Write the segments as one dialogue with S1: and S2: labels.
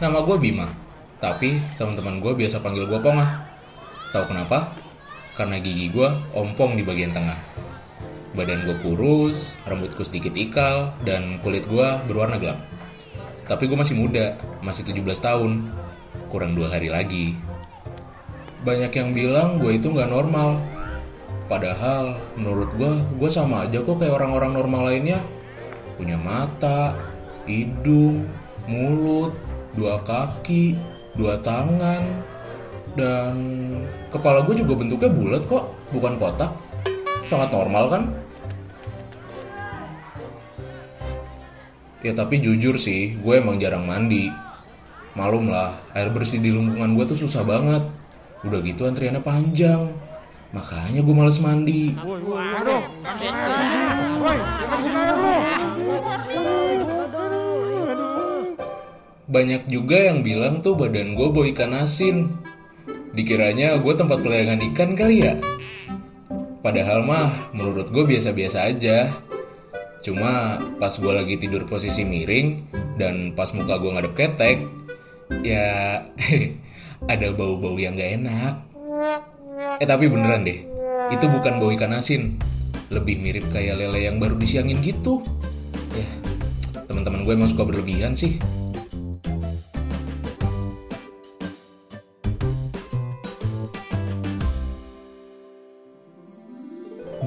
S1: Nama gue Bima, tapi teman-teman gue biasa panggil gue Pongah. Tahu kenapa? Karena gigi gue ompong di bagian tengah. Badan gue kurus, rambutku sedikit ikal, dan kulit gue berwarna gelap. Tapi gue masih muda, masih 17 tahun. Kurang dua hari lagi. Banyak yang bilang gue itu nggak normal. Padahal menurut gue, gue sama aja kok kayak orang-orang normal lainnya. Punya mata, hidung, mulut, dua kaki, dua tangan, dan kepala gue juga bentuknya bulat kok, bukan kotak. Sangat normal kan? Ya tapi jujur sih, gue emang jarang mandi. Malum lah, air bersih di lingkungan gue tuh susah banget. Udah gitu antriannya panjang. Makanya gue males mandi. Banyak juga yang bilang tuh badan gue bau ikan asin. Dikiranya gue tempat pelayangan ikan kali ya. Padahal mah menurut gue biasa-biasa aja. Cuma pas gue lagi tidur posisi miring dan pas muka gue ngadep ketek, ya ada bau-bau yang gak enak. Eh tapi beneran deh, itu bukan bau ikan asin. Lebih mirip kayak lele yang baru disiangin gitu. Ya, teman-teman gue emang suka berlebihan sih.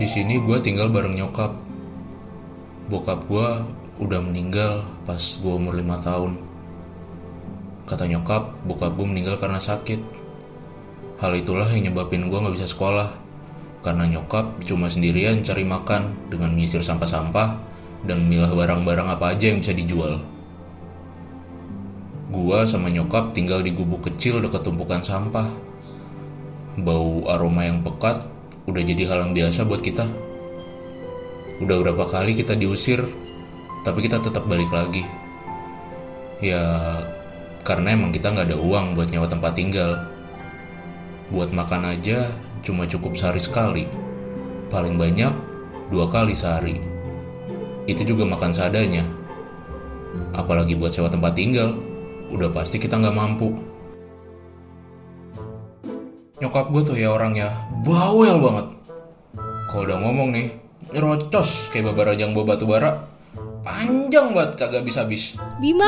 S1: Di sini gue tinggal bareng nyokap. Bokap gue udah meninggal pas gue umur 5 tahun. Kata nyokap, bokap gue meninggal karena sakit. Hal itulah yang nyebabin gue gak bisa sekolah. Karena nyokap cuma sendirian cari makan dengan menyisir sampah-sampah dan milah barang-barang apa aja yang bisa dijual. Gua sama nyokap tinggal di gubuk kecil dekat tumpukan sampah. Bau aroma yang pekat udah jadi hal yang biasa buat kita. Udah berapa kali kita diusir, tapi kita tetap balik lagi. Ya, karena emang kita nggak ada uang buat nyawa tempat tinggal. Buat makan aja cuma cukup sehari sekali. Paling banyak dua kali sehari. Itu juga makan seadanya. Apalagi buat sewa tempat tinggal, udah pasti kita nggak mampu. Nyokap gue tuh ya orangnya bawel banget. Kalau udah ngomong nih, nyerocos kayak babarajang bawa batu bara. Panjang banget kagak habis-habis.
S2: Bima,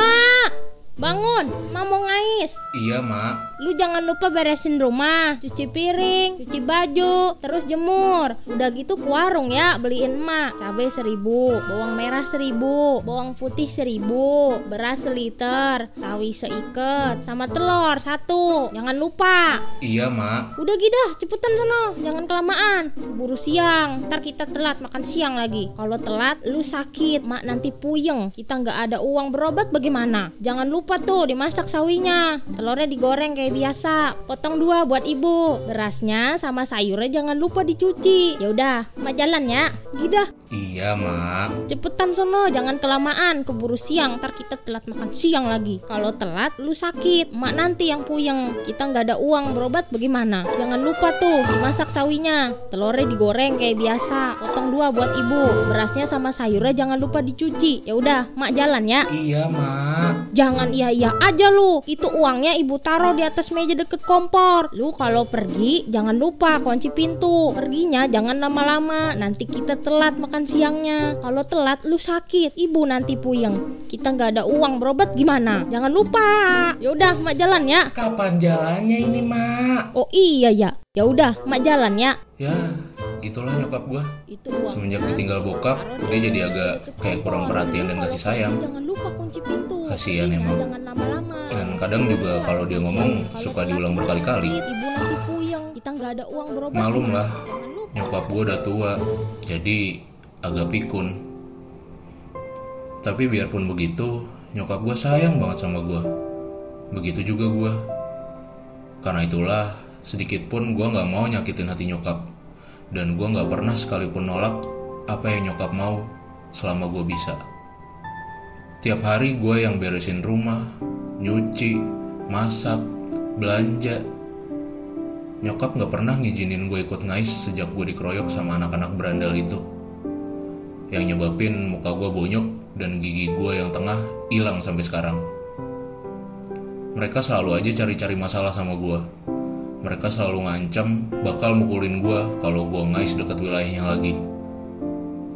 S2: bangun, Ma mau ngais.
S1: Iya, Mak.
S2: Lu jangan lupa beresin rumah, cuci piring, cuci baju, terus jemur. Udah gitu ke warung ya, beliin emak cabai seribu, bawang merah seribu, bawang putih seribu, beras seliter, sawi seikat, sama telur satu. Jangan lupa.
S1: Iya, Mak.
S2: Udah gitu cepetan sono, jangan kelamaan. Buru siang, ntar kita telat makan siang lagi. Kalau telat, lu sakit, mak nanti puyeng. Kita nggak ada uang berobat bagaimana? Jangan lupa tuh dimasak sawinya, telurnya digoreng kayak biasa. Potong dua buat ibu. Berasnya sama sayurnya jangan lupa dicuci. Ya udah, mak jalan ya. Gida.
S1: Iya, Mak.
S2: Cepetan sono, jangan kelamaan, keburu siang, ntar kita telat makan siang lagi. Kalau telat, lu sakit, mak nanti yang puyeng. Kita nggak ada uang berobat bagaimana? Jangan lupa tuh, dimasak sawinya. Telurnya digoreng kayak biasa. Potong dua buat ibu. Berasnya sama sayurnya jangan lupa dicuci. Ya udah, mak jalan ya.
S1: Iya, Mak.
S2: Jangan iya-iya aja lu. Itu uangnya ibu taruh di atas meja deket kompor. Lu kalau pergi jangan lupa kunci pintu. Perginya jangan lama-lama. Nanti kita telat makan siangnya. Kalau telat lu sakit. Ibu nanti puyeng. Kita nggak ada uang berobat gimana? Jangan lupa. Ya udah, mak jalan ya.
S1: Kapan jalannya ini, Mak?
S2: Oh iya ya. Ya udah, mak jalan ya.
S1: Ya, gitulah nyokap gua.
S2: Itu uang.
S1: Semenjak ditinggal bokap, dia jadi agak kayak kurang perhatian dan kasih sayang.
S2: Jangan lupa kunci pintu. Perginya
S1: emang.
S2: Jangan lama-lama.
S1: Dan kadang juga kalau dia ngomong suka diulang berkali-kali.
S2: Ibu nanti puyeng. Kita nggak ada uang berobat.
S1: Malum lah, nyokap gue udah tua, jadi agak pikun. Tapi biarpun begitu, nyokap gue sayang banget sama gue. Begitu juga gue. Karena itulah, sedikit pun gue gak mau nyakitin hati nyokap. Dan gue gak pernah sekalipun nolak apa yang nyokap mau selama gue bisa. Tiap hari gue yang beresin rumah, nyuci, masak, belanja, Nyokap gak pernah ngizinin gue ikut ngais sejak gue dikeroyok sama anak-anak berandal itu. Yang nyebabin muka gue bonyok dan gigi gue yang tengah hilang sampai sekarang. Mereka selalu aja cari-cari masalah sama gue. Mereka selalu ngancam bakal mukulin gue kalau gue ngais dekat wilayahnya lagi.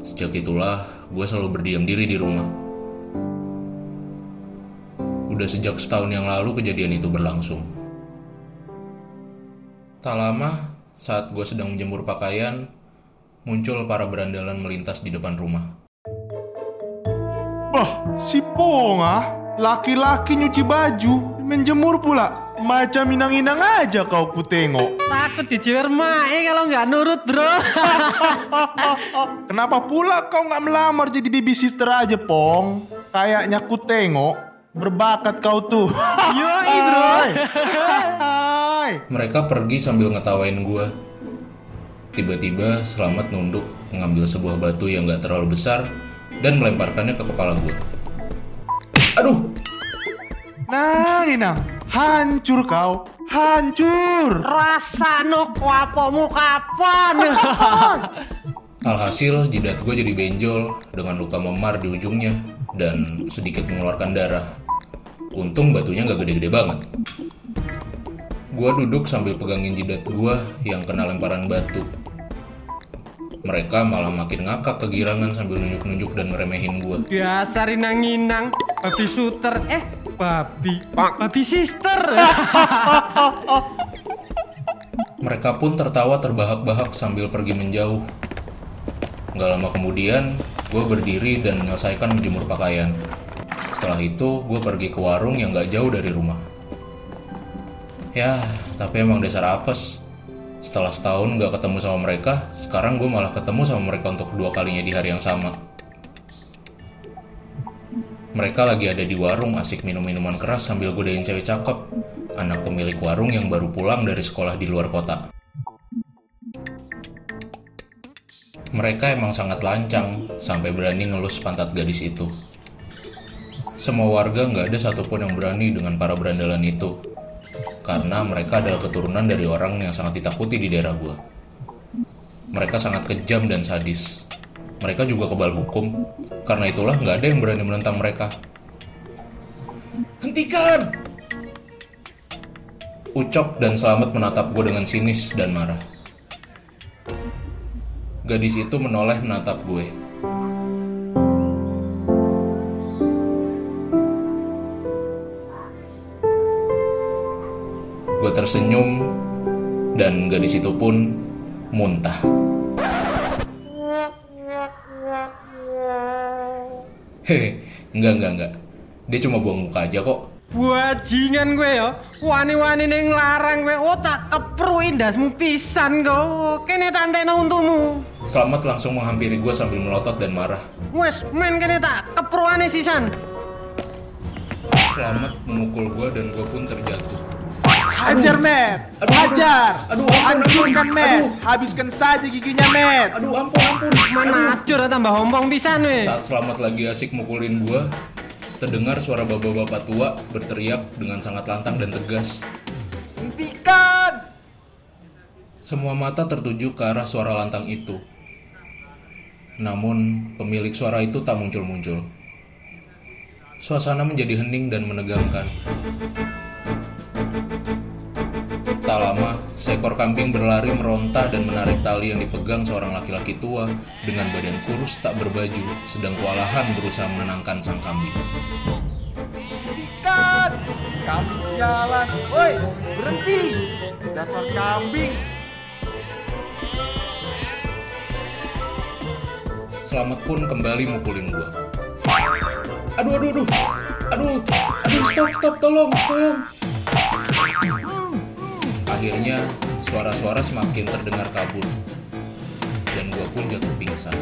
S1: Sejak itulah, gue selalu berdiam diri di rumah. Udah sejak setahun yang lalu kejadian itu berlangsung. Tak lama, saat gue sedang menjemur pakaian, muncul para berandalan melintas di depan rumah.
S3: Bah, si Ponga, laki-laki nyuci baju, menjemur pula. Macam inang-inang aja kau ku tengok.
S4: Takut dijewer mae kalau nggak nurut bro.
S3: Kenapa pula kau nggak melamar jadi babysitter aja, Pong? Kayaknya ku tengok berbakat kau tuh.
S4: Yoi bro.
S3: Hai.
S1: Mereka pergi sambil ngetawain gue. Tiba-tiba Selamat nunduk mengambil sebuah batu yang gak terlalu besar dan melemparkannya ke kepala gue. Aduh,
S3: Nah, Inang, hancur kau, hancur.
S4: Rasa no kuapomu kapan?
S1: alhasil jidat gue jadi benjol dengan luka memar di ujungnya dan sedikit mengeluarkan darah. Untung batunya gak gede-gede banget. Gue duduk sambil pegangin jidat gue yang kena lemparan batu. Mereka malah makin ngakak kegirangan sambil nunjuk-nunjuk dan ngeremehin gue.
S4: Dasar inang-inang, babi shooter, eh babi, babi sister.
S1: Mereka pun tertawa terbahak-bahak sambil pergi menjauh. Gak lama kemudian, gue berdiri dan menyelesaikan menjemur pakaian. Setelah itu, gue pergi ke warung yang gak jauh dari rumah. Ya, tapi emang dasar apes. Setelah setahun gak ketemu sama mereka, sekarang gue malah ketemu sama mereka untuk kedua kalinya di hari yang sama. Mereka lagi ada di warung asik minum minuman keras sambil godain cewek cakep. Anak pemilik warung yang baru pulang dari sekolah di luar kota. Mereka emang sangat lancang sampai berani ngelus pantat gadis itu. Semua warga nggak ada satupun yang berani dengan para berandalan itu. Karena mereka adalah keturunan dari orang yang sangat ditakuti di daerah gua. Mereka sangat kejam dan sadis. Mereka juga kebal hukum. Karena itulah nggak ada yang berani menentang mereka. Hentikan! Ucok dan Selamat menatap gue dengan sinis dan marah. Gadis itu menoleh menatap gue. Gue tersenyum dan gadis itu pun muntah. Hehe, enggak enggak enggak. Dia cuma buang muka aja kok.
S4: Bajingan gue ya, wani-wani ning larang gue, oh tak kepru indasmu pisan kau. Kene tak entekno untumu.
S1: Selamat langsung menghampiri gue sambil melotot dan marah.
S4: Wes, main kene tak kepruane sisan.
S1: Selamat memukul gue dan gue pun terjatuh.
S3: Hajar, Matt.
S1: Aduh.
S3: Hajar.
S1: Aduh, ampun,
S3: Hancurkan,
S1: ampun.
S3: Matt.
S1: Aduh.
S3: Habiskan saja giginya, Matt.
S1: Aduh ampun ampun.
S4: Mana acur tambah hompong pisan we.
S1: Saat Selamat lagi asik mukulin gue, terdengar suara bapak-bapak tua berteriak dengan sangat lantang dan tegas.
S3: Hentikan.
S1: Semua mata tertuju ke arah suara lantang itu. Namun, pemilik suara itu tak muncul-muncul. Suasana menjadi hening dan menegangkan. Tak lama, seekor kambing berlari meronta dan menarik tali yang dipegang seorang laki-laki tua dengan badan kurus tak berbaju, sedang kewalahan berusaha menenangkan sang kambing.
S3: Hentikan. Kambing sialan. Woi, berhenti. Dasar kambing.
S1: Selamat pun kembali mukulin gua. Aduh, aduh, aduh. Aduh, aduh, stop, stop, tolong, tolong. Akhirnya, suara-suara semakin terdengar kabur. Dan gua pun jatuh pingsan.